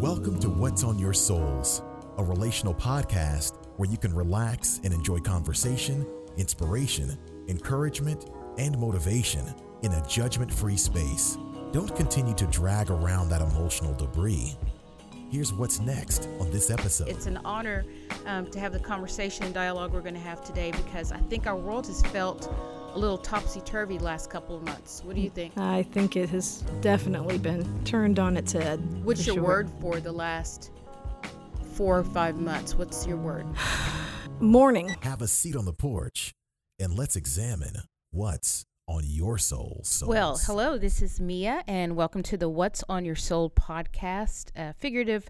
Welcome to What's on Your Souls, a relational podcast where you can relax and enjoy conversation, inspiration, encouragement, and motivation in a judgment free space. Don't continue to drag around that emotional debris. Here's what's next on this episode. It's an honor um, to have the conversation and dialogue we're going to have today because I think our world has felt a little topsy turvy last couple of months. What do you think? I think it has definitely been turned on its head. What's your sure. word for the last four or five months? What's your word? Morning. Have a seat on the porch and let's examine what's on your soul. Souls. Well, hello, this is Mia, and welcome to the What's on Your Soul podcast, a figurative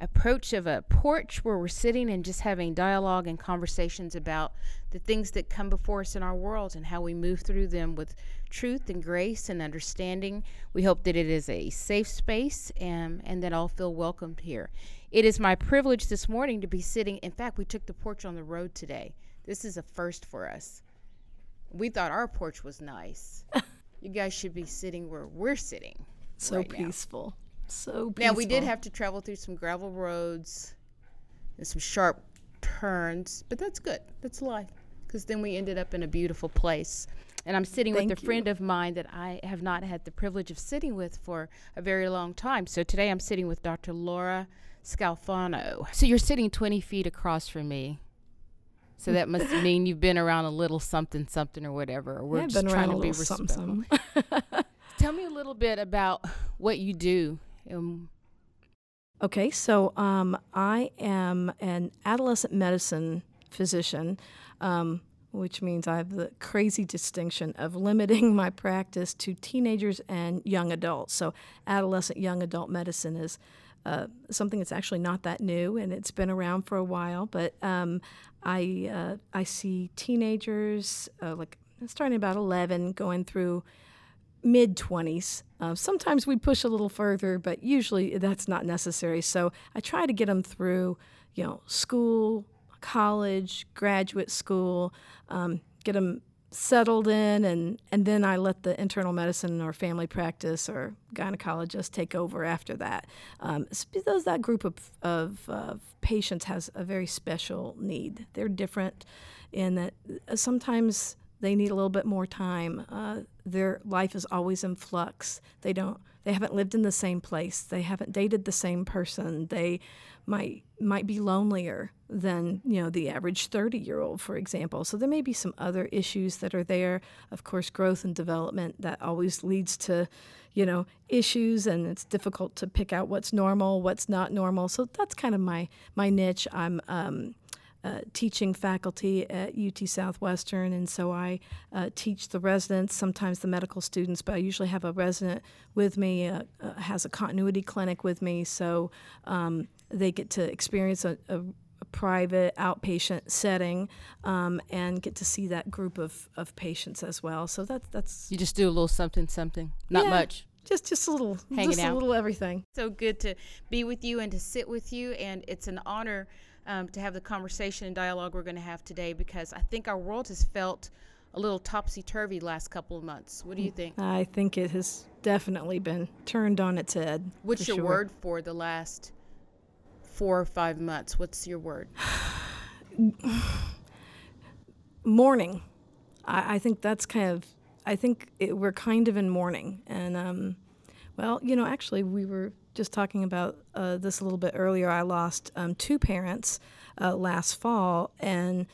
approach of a porch where we're sitting and just having dialogue and conversations about the things that come before us in our world and how we move through them with truth and grace and understanding. We hope that it is a safe space and, and that all feel welcomed here. It is my privilege this morning to be sitting. In fact, we took the porch on the road today. This is a first for us. We thought our porch was nice. you guys should be sitting where we're sitting. So right now. peaceful. So peaceful. Now we did have to travel through some gravel roads and some sharp turns, but that's good. That's life. Because then we ended up in a beautiful place. And I'm sitting Thank with a friend of mine that I have not had the privilege of sitting with for a very long time. So today I'm sitting with Dr. Laura Scalfano. So you're sitting 20 feet across from me. So that must mean you've been around a little something something or whatever. We're Yeah, just been trying around to a be little respectful. something, something. Tell me a little bit about what you do. Um, Okay, so um, I am an adolescent medicine physician, um, which means I have the crazy distinction of limiting my practice to teenagers and young adults. So, adolescent young adult medicine is uh, something that's actually not that new, and it's been around for a while. But um, I uh, I see teenagers uh, like starting about eleven, going through mid 20s. Uh, sometimes we push a little further, but usually that's not necessary. So I try to get them through, you know, school, college, graduate school, um, get them settled in, and, and then I let the internal medicine or family practice or gynecologist take over after that. Um, because that group of, of, patients has a very special need. They're different in that uh, sometimes they need a little bit more time. Uh, their life is always in flux. They don't. They haven't lived in the same place. They haven't dated the same person. They might might be lonelier than you know the average 30 year old, for example. So there may be some other issues that are there. Of course, growth and development that always leads to you know issues, and it's difficult to pick out what's normal, what's not normal. So that's kind of my my niche. I'm um, uh, teaching faculty at UT Southwestern, and so I uh, teach the residents, sometimes the medical students, but I usually have a resident with me, uh, uh, has a continuity clinic with me, so um, they get to experience a, a, a private outpatient setting um, and get to see that group of, of patients as well. So that's that's You just do a little something, something. Not Yeah. much. Just just a little Hanging just out. a little everything. So good to be with you and to sit with you. And it's an honor um, to have the conversation and dialogue we're going to have today because I think our world has felt a little topsy turvy last couple of months. What do you think? I think it has definitely been turned on its head. What's your sure. word for the last four or five months? What's your word? mourning. I, I think that's kind of. I think it, we're kind of in mourning, and um, well, you know, actually, we were just talking about uh, this a little bit earlier. I lost um, two parents uh, last fall, and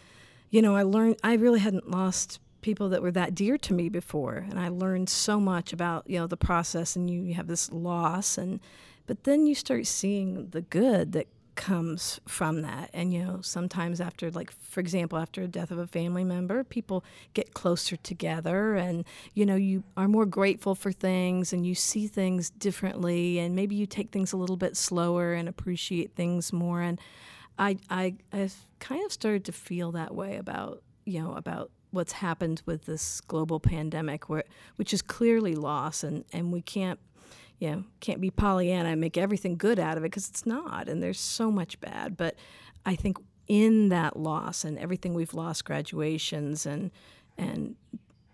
you know, I learned I really hadn't lost people that were that dear to me before, and I learned so much about you know the process, and you, you have this loss, and but then you start seeing the good that comes from that. And you know sometimes after like for example after a death of a family member people get closer together and you know you are more grateful for things and you see things differently and maybe you take things a little bit slower and appreciate things more. And i i i've kind of started to feel that way about you know about what's happened with this global pandemic where which is clearly loss and and we can't you know, can't be Pollyanna and make everything good out of it because it's not, and there's so much bad. But I think in that loss and everything we've lost, graduations and and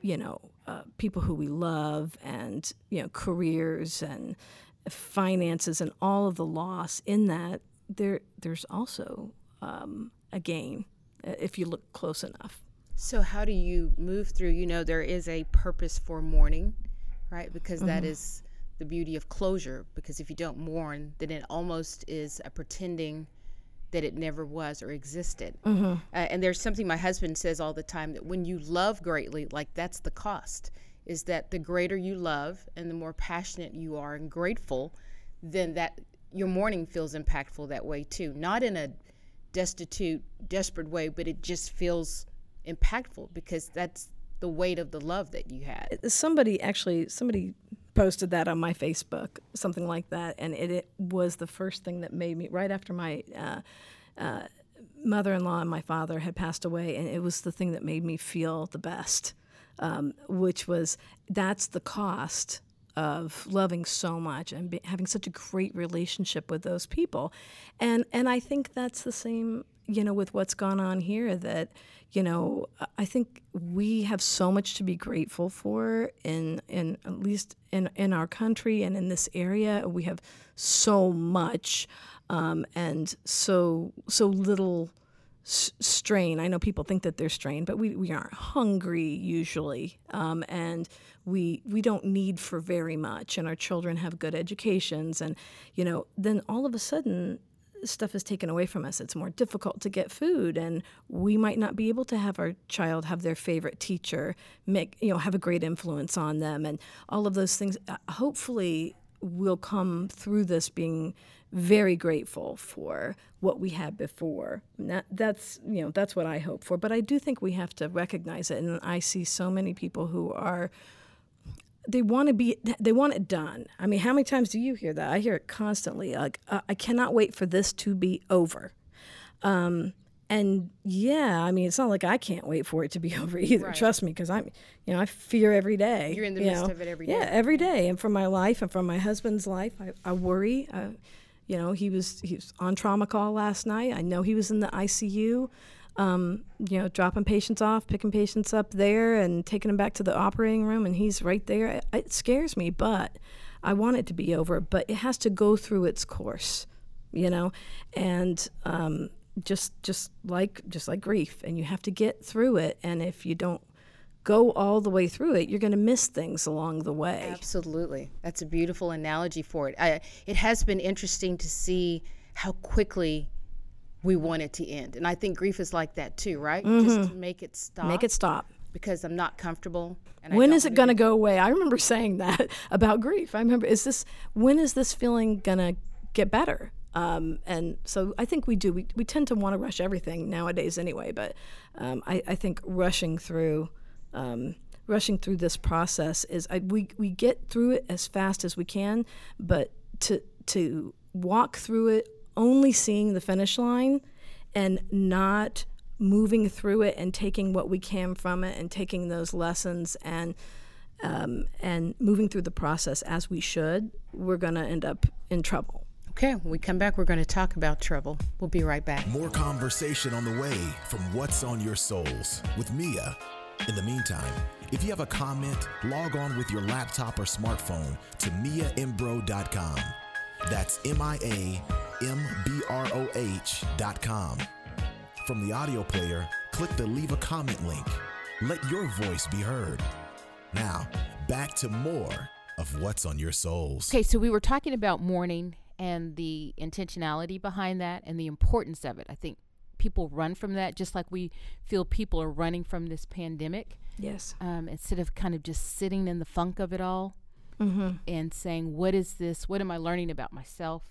you know, uh, people who we love and you know careers and finances and all of the loss in that there there's also um, a gain uh, if you look close enough so how do you move through you know there is a purpose for mourning right because mm-hmm. that is the beauty of closure because if you don't mourn then it almost is a pretending that it never was or existed. Mm-hmm. Uh, and there's something my husband says all the time that when you love greatly, like that's the cost, is that the greater you love and the more passionate you are and grateful, then that your mourning feels impactful that way too. Not in a destitute, desperate way, but it just feels impactful because that's the weight of the love that you had. Somebody actually, somebody posted that on my Facebook, something like that, and it, it was the first thing that made me right after my uh, uh, mother-in-law and my father had passed away, and it was the thing that made me feel the best, um, which was that's the cost of loving so much and be, having such a great relationship with those people, and and I think that's the same, you know, with what's gone on here that you know, I think we have so much to be grateful for in in at least in in our country and in this area. We have so much um, and so so little s- strain. I know people think that they're strained, but we, we aren't hungry usually, um, and we we don't need for very much. And our children have good educations, and you know, then all of a sudden stuff is taken away from us. It's more difficult to get food, and we might not be able to have our child have their favorite teacher, make you know have a great influence on them, and all of those things. Uh, hopefully, we'll come through this being very grateful for what we had before. That, that's you know that's what I hope for. But I do think we have to recognize it, and I see so many people who are they want to be they want it done. I mean how many times do you hear that? I hear it constantly like uh, i cannot wait for this to be over. Um, and yeah i mean it's not like i can't wait for it to be over either. Right. trust me because i'm you know i fear every day you're in the you midst know? of it every day. yeah. every day. And from my life and from my husband's life i, I worry uh, you know he was he was on trauma call last night. I know he was in the icu um, you know, dropping patients off, picking patients up there, and taking them back to the operating room, and he's right there. It, it scares me, but I want it to be over. But it has to go through its course, you know, and um, just just like just like grief, and you have to get through it. And if you don't go all the way through it, you're going to miss things along the way. Absolutely, that's a beautiful analogy for it. I, it has been interesting to see how quickly we want it to end. And I think grief is like that too, right? Mm-hmm. Just make it stop. Make it stop. Because I'm not comfortable. when is it going to go away? I remember saying that about grief. I remember, is this, when is this feeling going to get better? Um, and so I think we do. We, we tend to want to rush everything nowadays anyway, but um, I, I think rushing through. Um, rushing through this process is I, we, we get through it as fast as we can, but to to walk through it only seeing the finish line and not moving through it and taking what we can from it and taking those lessons and um, and moving through the process as we should, we're going to end up in trouble. Okay, when we come back, we're going to talk about trouble. We'll be right back. More conversation on the way from What's on Your Souls with Mia. In the meantime, if you have a comment, log on with your laptop or smartphone to miaimbroh.com. That's M I A M B R O H dot com. From the audio player, click the leave a comment link. Let your voice be heard. Now, back to more of what's on your souls. Okay, so we were talking about mourning and the intentionality behind that and the importance of it. I think people run from that just like we feel people are running from this pandemic. Yes. Um, instead of kind of just sitting in the funk of it all mm-hmm. and saying, what is this? What am I learning about myself?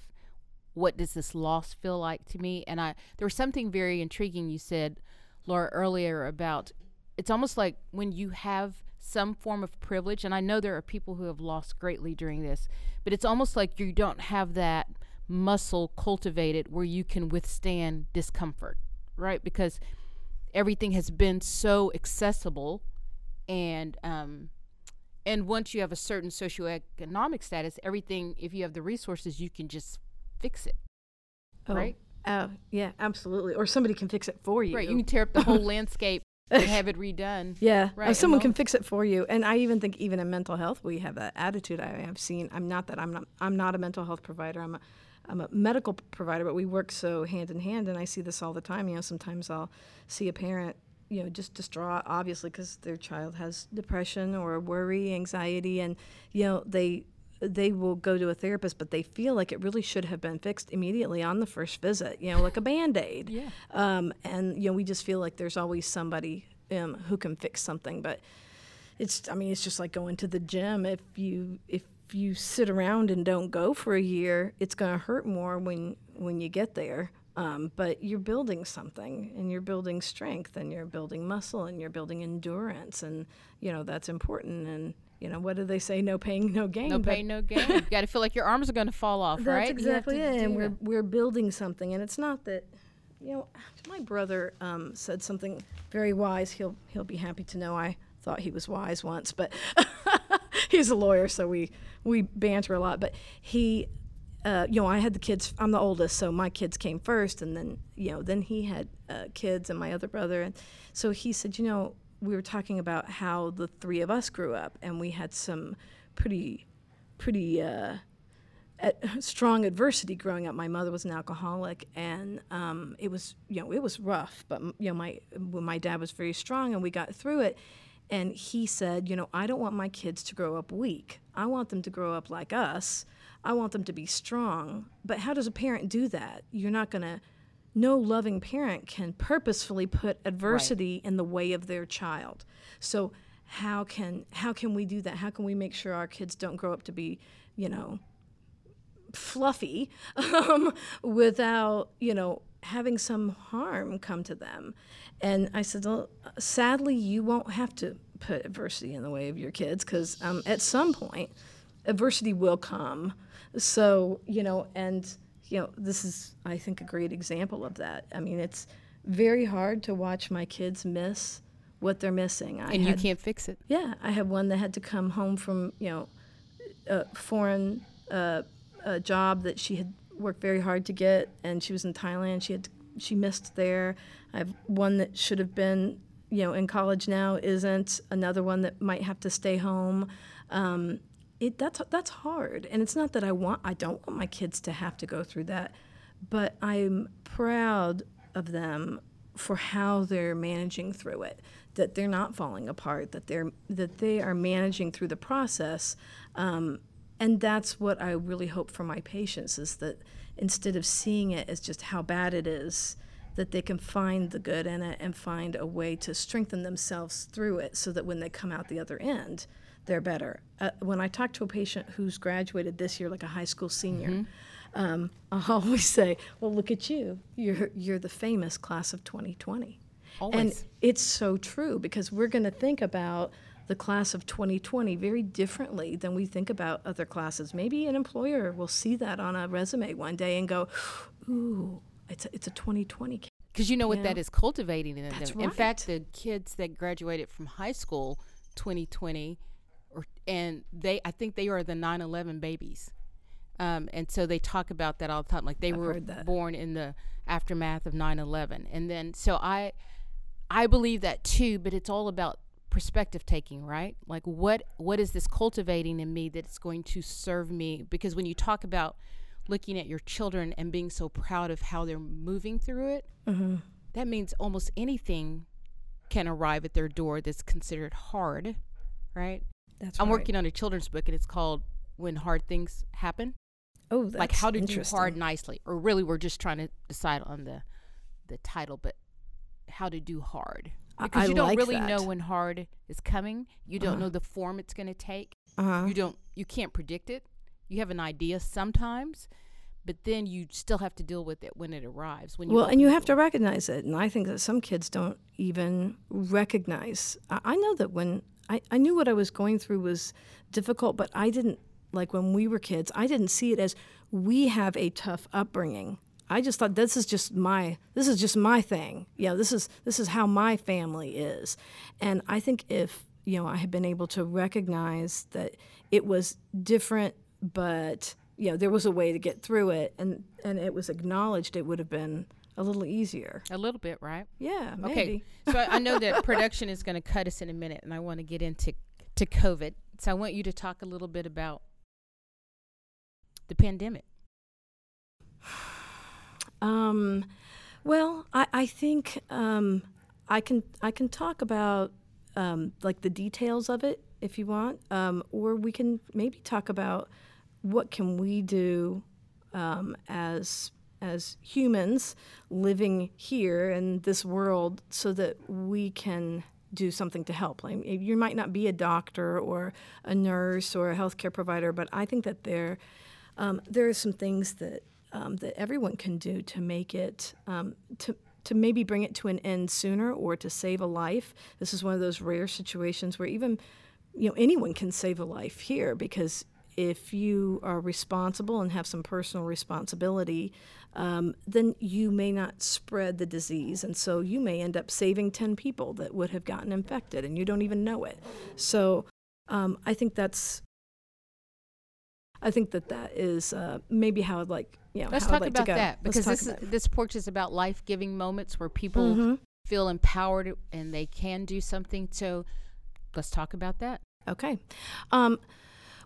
What does this loss feel like to me? And I, there was something very intriguing you said, Laura, earlier about it's almost like when you have some form of privilege, and I know there are people who have lost greatly during this, but it's almost like you don't have that muscle cultivated where you can withstand discomfort, right? Because everything has been so accessible and um, and once you have a certain socioeconomic status, everything, if you have the resources, you can just fix it. Oh, right? Uh, yeah, absolutely. Or somebody can fix it for you. Right. You can tear up the whole landscape and have it redone. Yeah, Right, and someone can fix it for you. And I even think even in mental health, we have that attitude. I have seen. I'm not that. I'm not. I'm not a mental health provider. I'm a, I'm a medical provider, but we work so hand in hand. And I see this all the time. You know, sometimes I'll see a parent, you know, just distraught, obviously, because their child has depression or worry, anxiety, and you know they they will go to a therapist, but they feel like it really should have been fixed immediately on the first visit, you know, like a band aid. Yeah. Um, and, you know, we just feel like there's always somebody um, who can fix something. But it's, I mean, it's just like going to the gym. If you, if, you sit around and don't go for a year, it's going to hurt more when when you get there. Um, but you're building something, and you're building strength, and you're building muscle, and you're building endurance, and you know that's important. And you know what do they say? No pain, no gain. No pain, no gain. you got to feel like your arms are going to fall off, that's right? Have exactly it. And we're that. we're building something, and it's not that. You know, my brother um, said something very wise. He'll he'll be happy to know I thought he was wise once, but he's a lawyer, so we we banter a lot. But he, uh, you know, I had the kids. I'm the oldest, so my kids came first, and then you know, then he had uh, kids and my other brother, and so he said, you know, we were talking about how the three of us grew up, and we had some pretty, pretty. Uh, strong adversity growing up. My mother was an alcoholic, and um, it was you know it was rough. But you know my my dad was very strong, and we got through it. And he said, you know, I don't want my kids to grow up weak. I want them to grow up like us. I want them to be strong. But how does a parent do that? You're not going to. No loving parent can purposefully put adversity in the way of their child. So how can how can we do that? How can we make sure our kids don't grow up to be, you know, fluffy um, without you know having some harm come to them and i said well, sadly you won't have to put adversity in the way of your kids because um, at some point adversity will come so you know and you know this is i think a great example of that i mean it's very hard to watch my kids miss what they're missing I and you can't fix it. yeah, I had one that had to come home from you know a foreign uh, a job that she had worked very hard to get, and she was in Thailand. She had she missed there. I have one that should have been you know in college now isn't. Another one that might have to stay home. Um, it that's that's hard, and it's not that I want I don't want my kids to have to go through that, but I'm proud of them for how they're managing through it that they're not falling apart that they're that they are managing through the process um, and that's what i really hope for my patients is that instead of seeing it as just how bad it is that they can find the good in it and find a way to strengthen themselves through it so that when they come out the other end they're better uh, when i talk to a patient who's graduated this year like a high school senior um, i always say well look at you you're you're the famous class of 2020 Always. and it's so true because we're going to think about the class of 2020 very differently than we think about other classes. Maybe an employer will see that on a resume one day and go, "Ooh, it's a, it's a 2020 kid." Because you know what Yeah. that is cultivating in That's them. In fact, the kids that graduated from high school 2020, or and they, I think they are the 9/11 babies. Um, and so they talk about that all the time. Like they I've were born in the aftermath of 9/11, and then so I, I believe that too. But it's all about perspective taking, right? Like what what is this cultivating in me that's going to serve me? Because when you talk about looking at your children and being so proud of how they're moving through it, that means almost anything can arrive at their door that's considered hard, right? That's I'm working on a children's book and it's called When Hard Things Happen. Oh, that's like how to do hard nicely. Or really we're just trying to decide on the the title, but how to do hard. Because I you don't like really know when hard is coming. You don't know the form it's gonna take. Uh-huh. You don't you can't predict it. You have an idea sometimes, but then you still have to deal with it when it arrives. When you Well, and you have to recognize it. And I think that some kids don't even recognize. I, I know that when I, I knew what I was going through was difficult, but I didn't, like when we were kids, I didn't see it as we have a tough upbringing. I just thought this is just my this is just my thing. Yeah, this is this is how my family is. And I think if, you know, I had been able to recognize that it was different but you know, there was a way to get through it and and it was acknowledged it would have been a little easier. A little bit, right? Yeah, maybe. Okay. so I, I know that production is going to cut us in a minute, and I want to get into to COVID. So I want you to talk a little bit about the pandemic. Um, well, I, I think um, I can I can talk about um, like the details of it if you want, um, or we can maybe talk about what can we do um, as as humans living here in this world so that we can do something to help. Like, you might not be a doctor or a nurse or a healthcare provider, but I think that there um, there are some things that um, that everyone can do to make it um, to to maybe bring it to an end sooner or to save a life. This is one of those rare situations where even you know anyone can save a life here because if you are responsible and have some personal responsibility, um, then you may not spread the disease. And so you may end up saving 10 people that would have gotten infected and you don't even know it. So um, I think that's. I think that that is uh, maybe how I'd like, you know, Let's how talk I'd like about to go. that because this it. this porch is about life giving moments where people Mhm. feel empowered and they can do something. So let's talk about that. Okay. Um,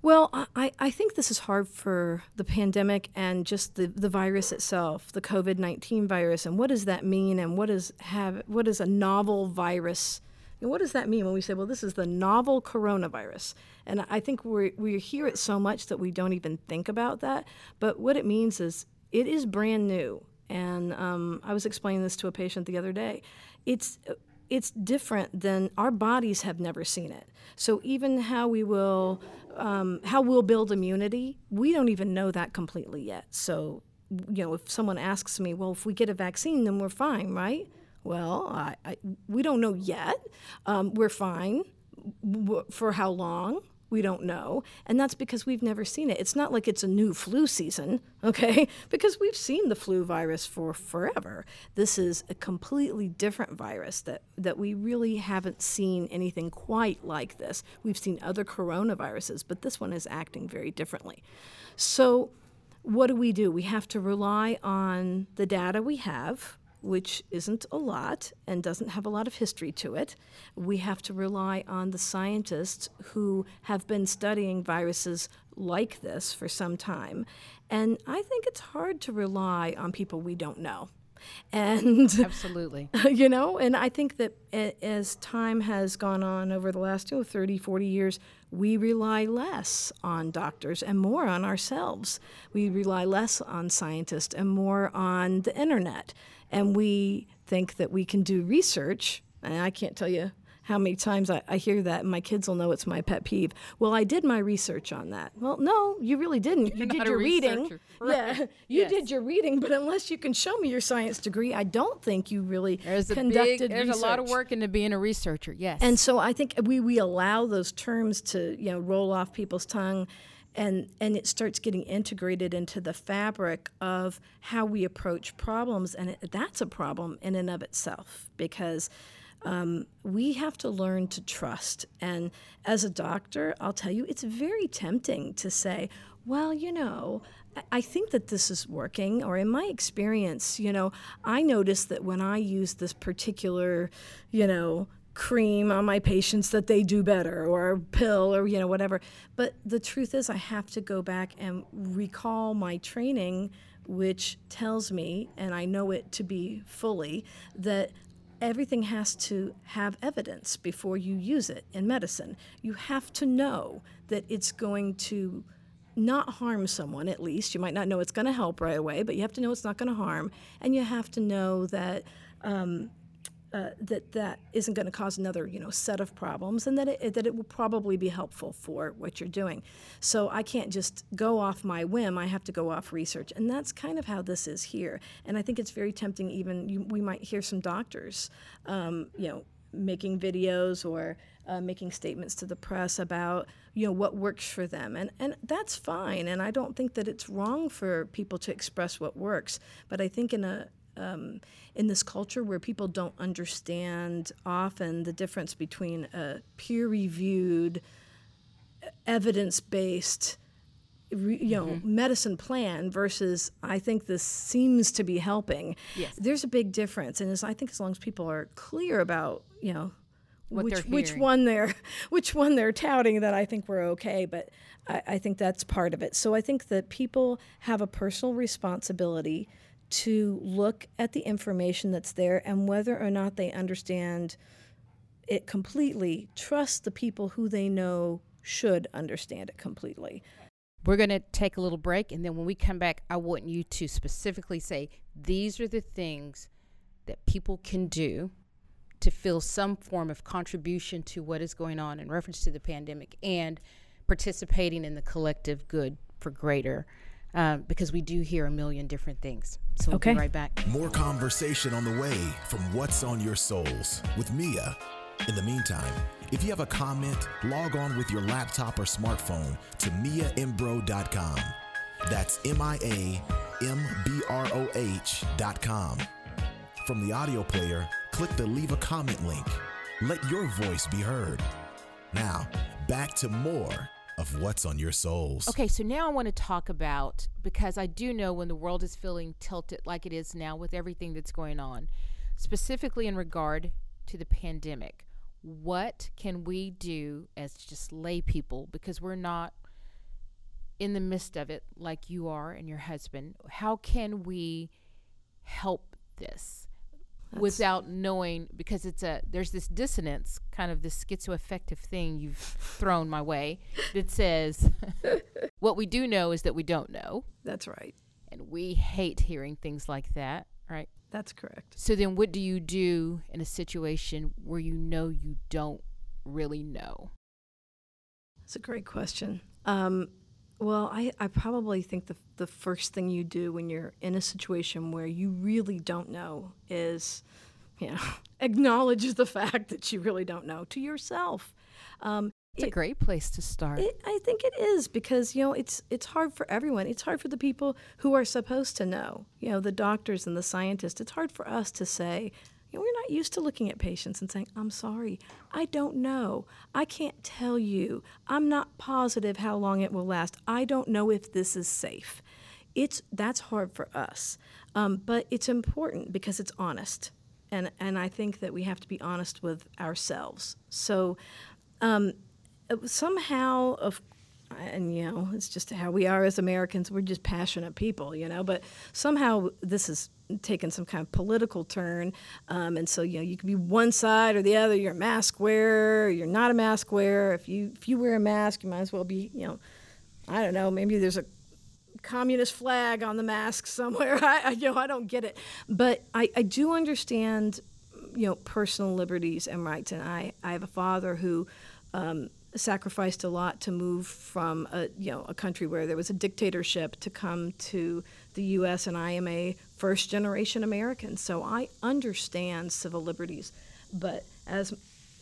well, I- I, think this is hard for the pandemic and just the, the virus itself, the COVID nineteen virus, and what does that mean? And what is have what is a novel virus? And what does that mean when we say, well, this is the novel coronavirus? And I think we we hear it so much that we don't even think about that. But what it means is it is brand new. And um, I was explaining this to a patient the other day. It's it's different than our bodies have never seen it. So even how we will, um, how we'll build immunity, we don't even know that completely yet. So, you know, if someone asks me, well, if we get a vaccine, then we're fine, right? Well, I, I, we don't know yet. Um, we're fine. For how long? We don't know. And that's because we've never seen it. It's not like it's a new flu season, okay? Because we've seen the flu virus for forever. This is a completely different virus that, that we really haven't seen anything quite like this. We've seen other coronaviruses, but this one is acting very differently. So, what do we do? We have to rely on the data we have, which isn't a lot and doesn't have a lot of history to it. We have to rely on the scientists who have been studying viruses like this for some time. And I think it's hard to rely on people we don't know. And Absolutely. you know and i think that as time has gone on over the last oh, 30 40 years we rely less on doctors and more on ourselves we rely less on scientists and more on the internet and we think that we can do research and i can't tell you how many times I, I hear that, and my kids will know it's my pet peeve. Well, I did my research on that. Well, no, you really didn't. you You're did not a your reading. researcher. Yeah, you Yes. did your reading, but unless you can show me your science degree, I don't think you really There's a conducted big, there's a lot of work into being a researcher. Yes. And so I think we, we allow those terms to you know roll off people's tongue, and and it starts getting integrated into the fabric of how we approach problems, and it, that's a problem in and of itself because. Um, we have to learn to trust. And as a doctor, I'll tell you, it's very tempting to say, well, you know, I- think that this is working, or in my experience, you know, I noticed that when I use this particular, you know, cream on my patients that they do better or pill or you know whatever. But the truth is i have to go back and recall my training which tells me and i know it to be fully that everything has to have evidence before you use it in medicine. You have to know that it's going to not harm someone at least. You might not know it's going to help right away but you have to know it's not going to harm. And you have to know that um, uh, that that isn't going to cause another you know set of problems and that it, that it will probably be helpful for what you're doing. So i can't just go off my whim i have to go off research. And that's kind of how this is here. And i think it's very tempting even you, we might hear some doctors um, you know making videos or uh, making statements to the press about you know what works for them. And and that's fine. And I don't think that it's wrong for people to express what works. But I think in a um, in this culture where people don't understand often the difference between a peer reviewed evidence based you know mm-hmm. medicine plan versus I think this seems to be helping. Yes. There's a big difference, and as I think as long as people are clear about you know what which which one they're which one they're touting, that I think we're okay. But I, I think that's part of it. So I think that people have a personal responsibility to look at the information that's there and whether or not they understand it completely, trust the people who they know should understand it completely. We're going to take a little break, and then when we come back, I want you to specifically say these are the things that people can do to feel some form of contribution to what is going on in reference to the pandemic and participating in the collective good for greater. Um, because we do hear a million different things. So we'll okay. be right back. More conversation on the way from What's on Your Souls with Mia. In the meantime, if you have a comment, log on with your laptop or smartphone to miaimbro.com. That's M I A M B R O H.com. From the audio player, click the leave a comment link. Let your voice be heard. Now, back to more of what's on your souls. Okay, so now I want to talk about because I do know when the world is feeling tilted like it is now with everything that's going on, specifically in regard to the pandemic. What can we do as just lay people because we're not in the midst of it like you are and your husband? How can we help this? That's without knowing because it's a there's this dissonance kind of this schizoaffective thing you've thrown my way that says what we do know is that we don't know. That's right. And we hate hearing things like that right? That's correct. So then what do you do in a situation where you know you don't really know? That's a great question. Um, well, I, I probably think the, the first thing you do when you're in a situation where you really don't know is, you know, acknowledge the fact that you really don't know to yourself. Um, it's it, a great place to start. It, I think it is because you know it's it's hard for everyone. It's hard for the people who are supposed to know. You know, the doctors and the scientists. It's hard for us to say, you know, we're not used to looking at patients and saying, I'm sorry, I don't know. I can't tell you. I'm not positive how long it will last. I don't know if this is safe. It's that's hard for us, um, but it's important because it's honest, and and I think that we have to be honest with ourselves. So um, somehow, of and you know, it's just how we are as Americans. We're just passionate people, you know. But somehow this has taken some kind of political turn, um, and so you know, you can be one side or the other. You're a mask wearer. You're not a mask wearer. If you if you wear a mask, you might as well be, you know, I don't know. Maybe there's a communist flag on the mask somewhere. I, I you know, I don't get it, but I, I do understand, you know, personal liberties and rights. And I I have a father who. Um, sacrificed a lot to move from a you know a country where there was a dictatorship to come to the U.S. and I am a first generation American, so I understand civil liberties. But as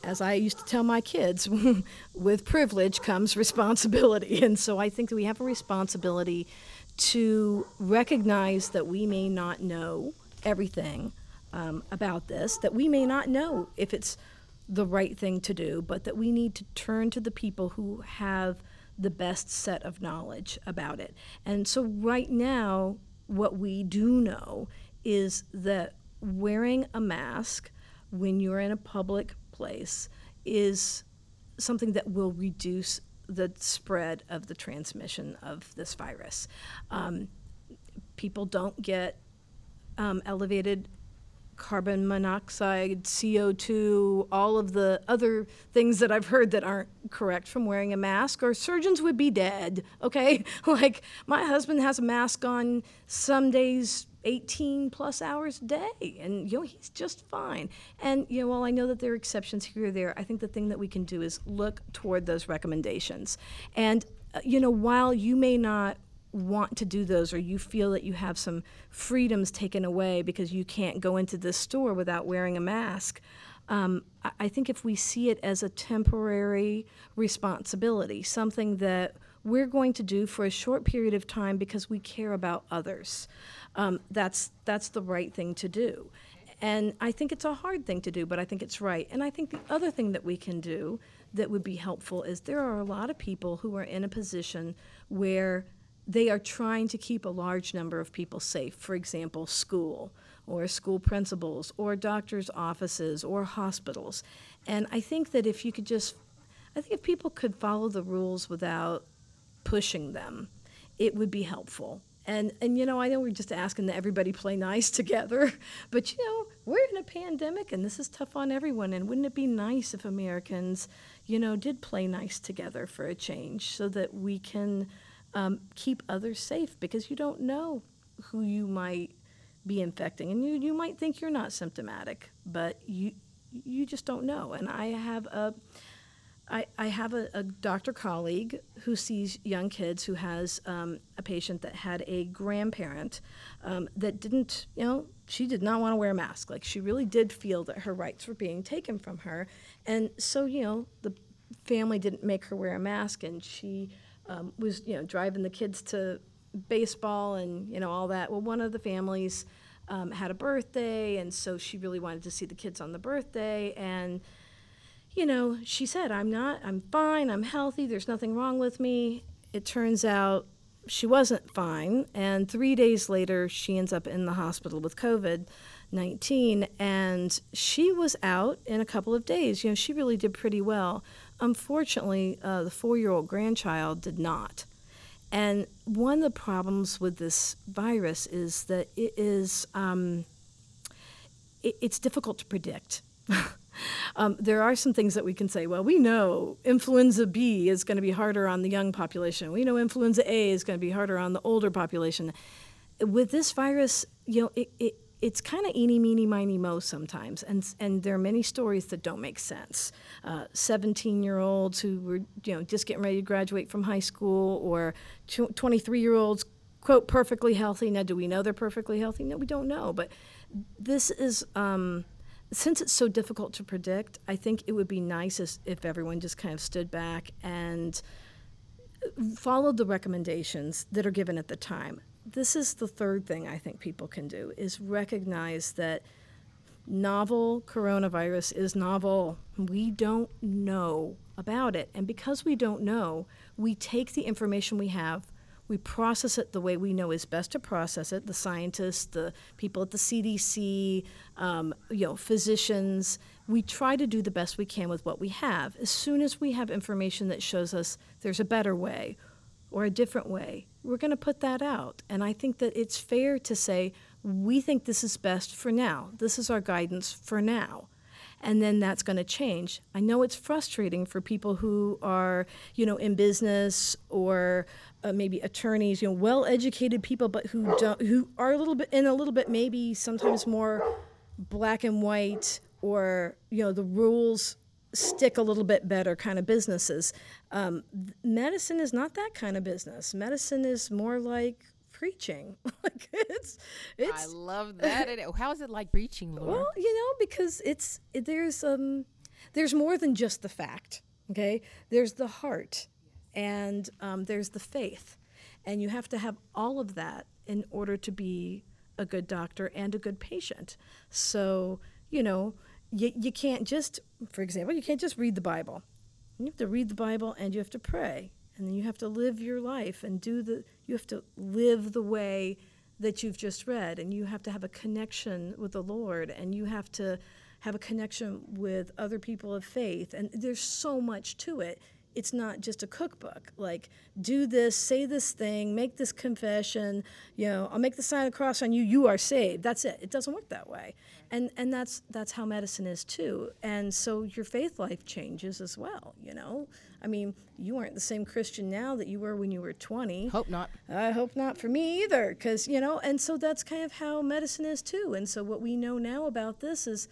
as I used to tell my kids, with privilege comes responsibility, and so I think that we have a responsibility to recognize that we may not know everything um, about this, that we may not know if it's the right thing to do, but that we need to turn to the people who have the best set of knowledge about it. And so, right now, what we do know is that wearing a mask when you're in a public place is something that will reduce the spread of the transmission of this virus. Um, people don't get um, elevated carbon monoxide, CO2, all of the other things that I've heard that aren't correct from wearing a mask, or surgeons would be dead, okay? like, my husband has a mask on some days 18 plus hours a day, and, you know, he's just fine. And, you know, while I know that there are exceptions here or there, I think the thing that we can do is look toward those recommendations. And, uh, you know, while you may not want to do those or you feel that you have some freedoms taken away because you can't go into this store without wearing a mask. Um, I think if we see it as a temporary responsibility, something that we're going to do for a short period of time because we care about others, um, that's that's the right thing to do. And I think it's a hard thing to do, but I think it's right. And I think the other thing that we can do that would be helpful is there are a lot of people who are in a position where they are trying to keep a large number of people safe. For example, school or school principals or doctors' offices or hospitals. And I think that if you could just, I think if people could follow the rules without pushing them, it would be helpful. And, and you know, I know we're just asking that everybody play nice together, but you know, we're in a pandemic and this is tough on everyone. And wouldn't it be nice if Americans, you know, did play nice together for a change so that we can um, keep others safe because you don't know who you might be infecting. And you, you might think you're not symptomatic, but you, you just don't know. And I have a, I, I have a, a doctor colleague who sees young kids who has um, a patient that had a grandparent um, that didn't, you know, she did not want to wear a mask. Like she really did feel that her rights were being taken from her. And so, you know, the family didn't make her wear a mask and she um, was, you know, driving the kids to baseball and, you know, all that. Well, one of the families um, had a birthday and so she really wanted to see the kids on the birthday and you know, she said, I'm not, I'm fine, I'm healthy, there's nothing wrong with me. It turns out she wasn't fine. And three days later, she ends up in the hospital with COVID 19. And she was out in a couple of days. You know, she really did pretty well. Unfortunately, uh, the four year old grandchild did not. And one of the problems with this virus is that it is, um, it, it's difficult to predict. Um, there are some things that we can say. Well, we know influenza B is going to be harder on the young population. We know influenza A is going to be harder on the older population. With this virus, you know, it, it it's kind of eeny, meeny, miny, mo sometimes, and and there are many stories that don't make sense. Seventeen-year-olds uh, who were you know just getting ready to graduate from high school, or twenty-three-year-olds quote perfectly healthy. Now, do we know they're perfectly healthy? No, we don't know. But this is um, since it's so difficult to predict, I think it would be nice if everyone just kind of stood back and followed the recommendations that are given at the time. This is the third thing I think people can do is recognize that novel coronavirus is novel. We don't know about it. And because we don't know, we take the information we have we process it the way we know is best to process it. The scientists, the people at the CDC, um, you know, physicians. We try to do the best we can with what we have. As soon as we have information that shows us there's a better way or a different way, we're going to put that out. And I think that it's fair to say we think this is best for now. This is our guidance for now and then that's going to change. I know it's frustrating for people who are, you know, in business or uh, maybe attorneys, you know, well-educated people, but who don't, who are a little bit in a little bit maybe sometimes more black and white, or you know, the rules stick a little bit better kind of businesses. Um, medicine is not that kind of business. Medicine is more like preaching. like it's, it's. I love that. How is it like preaching, Laura? Well, you know, because it's there's um there's more than just the fact. Okay, there's the heart, and um, there's the faith, and you have to have all of that in order to be a good doctor and a good patient. So you know, you, you can't just, for example, you can't just read the Bible. You have to read the Bible and you have to pray. And then you have to live your life and do the you have to live the way that you've just read. And you have to have a connection with the lord. And you have to have a connection with other people of faith. And there's so much to it it's not just a cookbook like do this say this thing make this confession you know i'll make the sign of the cross on you you are saved that's it it doesn't work that way and and that's that's how medicine is too and so your faith life changes as well you know I mean, you aren't the same Christian now that you were when you were 20. Hope not. I hope not for me either, because, you know, and so that's kind of how medicine is too. And so what we know now about this is,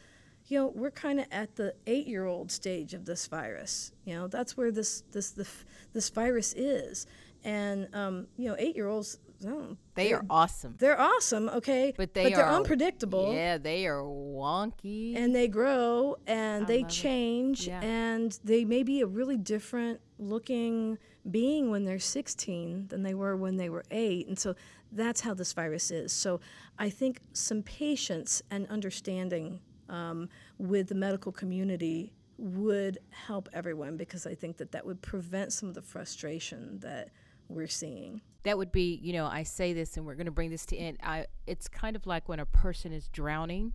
you know, we're kind of at the eight year old stage of this virus. You know, that's where this, this, the, this virus is. And, um, you know, eight year olds, Oh, they are awesome. They're awesome, okay, but they but they're are, unpredictable. Yeah, they are wonky, and they grow and I they change, yeah. and they may be a really different looking being when they're 16 than they were when they were eight, and so that's how this virus is. So I think some patience and understanding um, with the medical community would help everyone because I think that that would prevent some of the frustration that we're seeing. That would be, you know, I say this and we're going to bring this to end. I, it's kind of like when a person is drowning.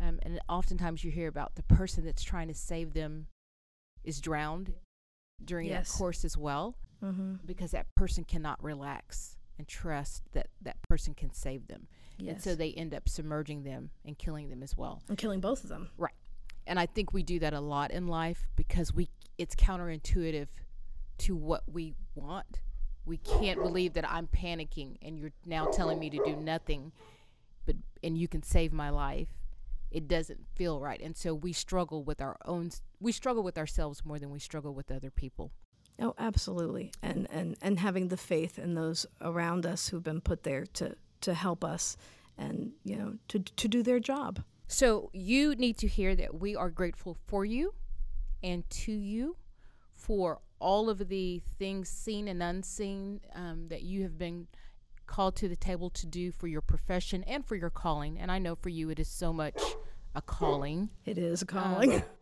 Um, and oftentimes you hear about the person that's trying to save them is drowned during Yes. that course as well Mm-hmm. because that person cannot relax and trust that that person can save them. Yes. And so they end up submerging them and killing them as well. and killing both of them. Right. And I think we do that a lot in life because we it's counterintuitive to what we want. We can't believe that I'm panicking and you're now telling me to do nothing but and you can save my life. It doesn't feel right. And so we struggle with our own we struggle with ourselves more than we struggle with other people. Oh, absolutely. And and and having the faith in those around us who've been put there to to help us and you know to to do their job. So you need to hear that we are grateful for you and to you for all of the things seen and unseen um, that you have been called to the table to do for your profession and for your calling. And I know for you it is so much a calling. It is a calling.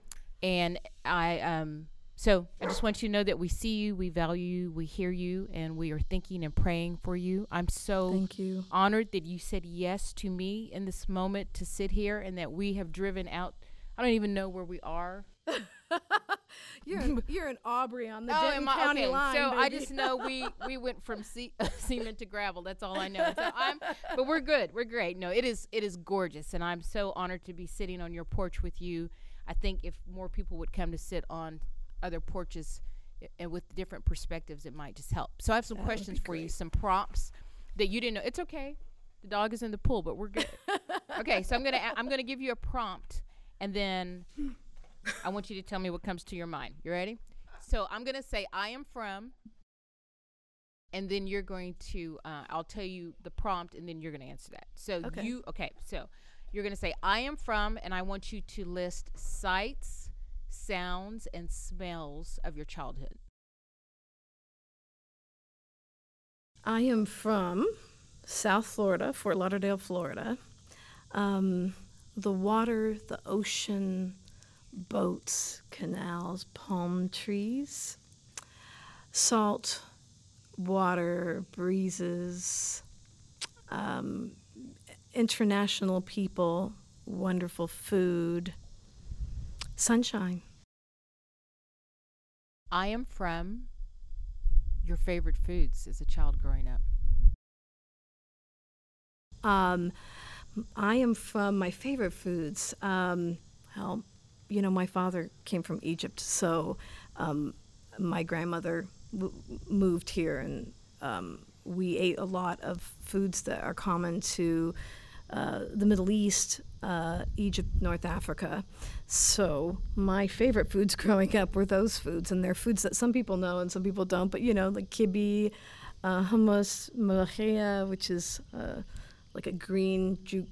And I um so I just want you to know that we see you, we value you, we hear you, and we are thinking and praying for you. I'm so Thank you. honored that you said yes to me in this moment to sit here and that we have driven out. I don't even know where we are. You're in, you're in Aubrey on the Oh, Denton County okay. line. so I just know we we went from ce- cement to gravel. That's all I know. So I'm, but we're good. We're great. No, it is it is gorgeous, and I'm so honored to be sitting on your porch with you. I think if more people would come to sit on other porches and with different perspectives, it might just help. So I have some That questions for you, some prompts that you didn't know. It's okay. The dog is in the pool, but we're good. okay, so I'm gonna a- I'm gonna give you a prompt, and then I want you to tell me what comes to your mind. You ready? So I'm gonna say I am from, and then you're going to uh, I'll tell you the prompt, and then you're gonna answer that. So Okay. you okay? So you're gonna say I am from, and I want you to list sights, sounds, and smells of your childhood. I am from South Florida, Fort Lauderdale, Florida. Um, the water, the ocean, boats, canals, palm trees, salt, water, breezes, um, international people, wonderful food, sunshine. I am from your favorite foods as a child growing up. Um, I am from my favorite foods. Um, well, you know, my father came from Egypt, so um, my grandmother w- moved here, and um, we ate a lot of foods that are common to uh, the Middle East, uh, Egypt, North Africa. So my favorite foods growing up were those foods, and they're foods that some people know and some people don't. But you know, like kibbeh, uh, hummus, molokhia, which is uh, like a green ju-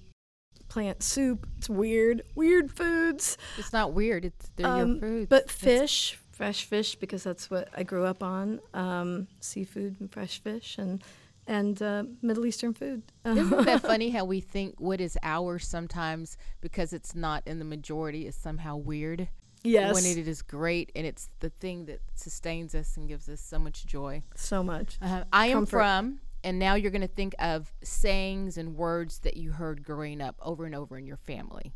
plant soup. It's weird, weird foods. It's not weird. It's they're Um, your foods. But fish, fresh fish, because that's what I grew up on. Um, seafood and fresh fish, and and uh, Middle Eastern food. Isn't that funny how we think what is ours sometimes because it's not in the majority is somehow weird? yes, When it is great and it's the thing that sustains us and gives us so much joy. so much. Uh, I am from, and now you're going to think of sayings and words that you heard growing up over and over in your family.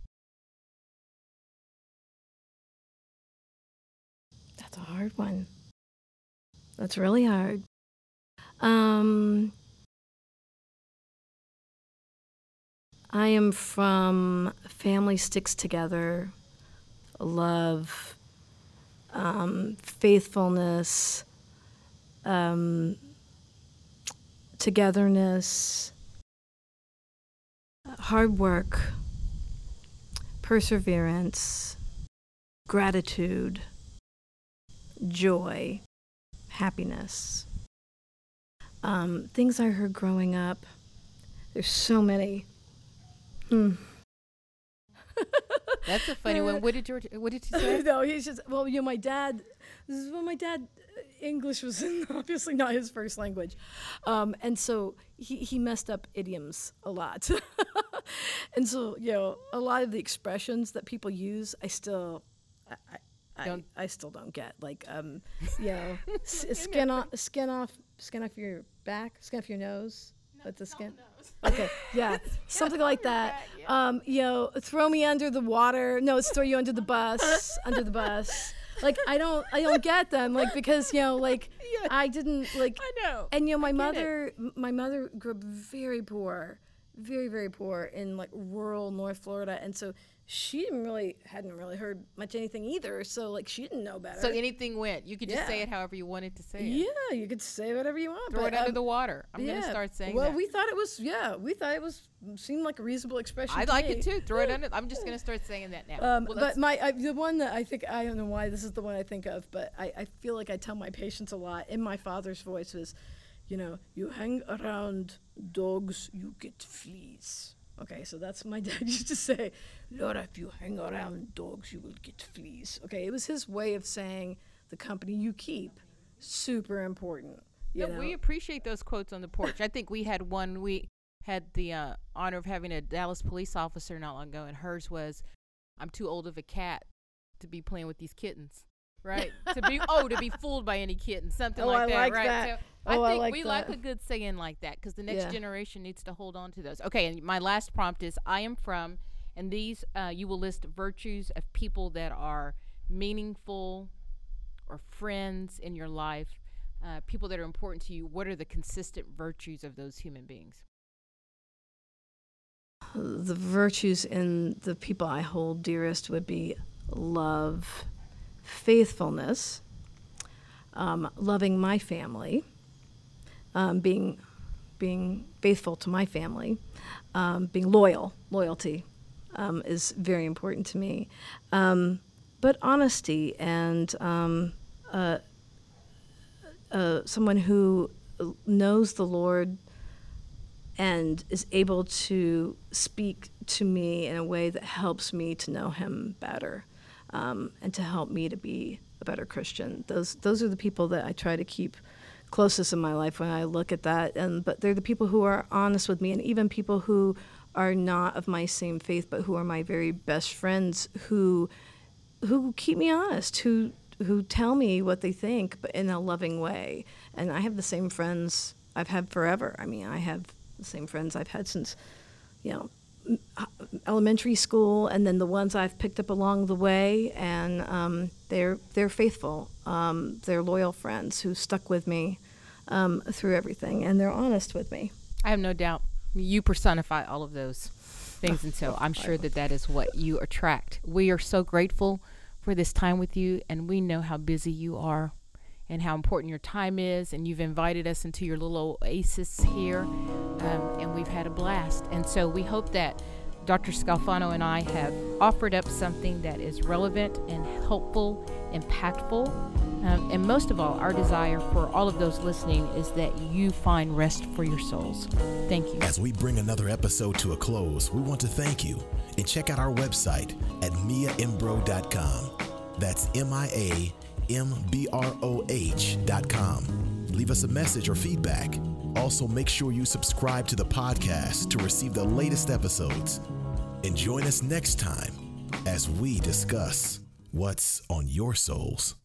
That's a hard one. That's really hard. Um, I am from family sticks together, love, um, faithfulness, um, togetherness, hard work, perseverance, gratitude joy, happiness. Um, things I heard growing up. There's so many. Hmm. That's a funny one. What did George? What did you say? no, he's just well, you know, my dad. This is when my dad. English was obviously not his first language, um, and so he he messed up idioms a lot, and so you know a lot of the expressions that people use, I still. I, I, Don't- I, I still don't get like um you know s- skin off skin off skin off your back, skin off your nose with the skin. Okay, yeah, something like that. Um, you know, throw me under the water. No, it's throw you under the bus, under the bus. Like I don't, I don't get them. Like because you know, like I didn't like. I know. And you know, my get it. mother, my mother grew up very poor, very very poor in like rural North Florida, and so she didn't really hadn't really heard much anything either. So like she didn't know better. So anything went. You could just say it however you wanted to say it. yeah, you could say whatever you want. Throw but, it under um, the water. I'm yeah. gonna start saying that. Well, that. we thought it was yeah, we thought it was seemed like a reasonable expression. I to like me. it too. Throw it under. I'm just gonna start saying that now. Um, Well, but my I, the one that I think I don't know why this is the one I think of, but I, I feel like I tell my patients a lot in my father's voice is, you know, you hang around dogs, you get fleas. Okay, so that's my dad used to say, Laura, if you hang around dogs, you will get fleas. Okay, it was his way of saying the company you keep, super important. You Yeah, know? we appreciate those quotes on the porch. I think we had one. We had the uh, honor of having a Dallas police officer not long ago, and hers was, "I'm too old of a cat to be playing with these kittens." Right? to be oh, to be fooled by any kitten, something Oh, like I that. like right? that. So Oh, I I think like we like a good saying like that because the next Yeah. generation needs to hold on to those. Okay, and my last prompt is: I am from, and these uh, you will list virtues of people that are meaningful or friends in your life, uh, people that are important to you, what are the consistent virtues of those human beings? the virtues in the people I hold dearest would be love, faithfulness, um, loving my family, um, being being faithful to my family, um, being loyal. Loyalty um, is very important to me, um, but honesty and um, uh, uh, someone who knows the Lord and is able to speak to me in a way that helps me to know him better um, and to help me to be a better Christian. Those those are the people that I try to keep closest in my life when I look at that. And but they're the people who are honest with me, and even people who are not of my same faith, but who are my very best friends who who keep me honest, who who tell me what they think, but in a loving way. And I have the same friends I've had forever. I mean, I have the same friends I've had since, you know, elementary school, and then the ones I've picked up along the way, and um, they're they're faithful. Um, they're loyal friends who stuck with me um, through everything, and they're honest with me. I have no doubt you personify all of those things, and so I'm sure that that is what you attract. We are so grateful for this time with you, and we know how busy you are and how important your time is, and you've invited us into your little oasis here, um, and we've had a blast. And so we hope that Dr. Scalfano and I have offered up something that is relevant and helpful, impactful, um, and most of all, our desire for all of those listening is that you find rest for your souls. Thank you. As we bring another episode to a close, we want to thank you and check out our website at miaimbro.com. That's M I A M B R O H.com. Leave us a message or feedback. Also, make sure you subscribe to the podcast to receive the latest episodes. And join us next time as we discuss what's on your souls.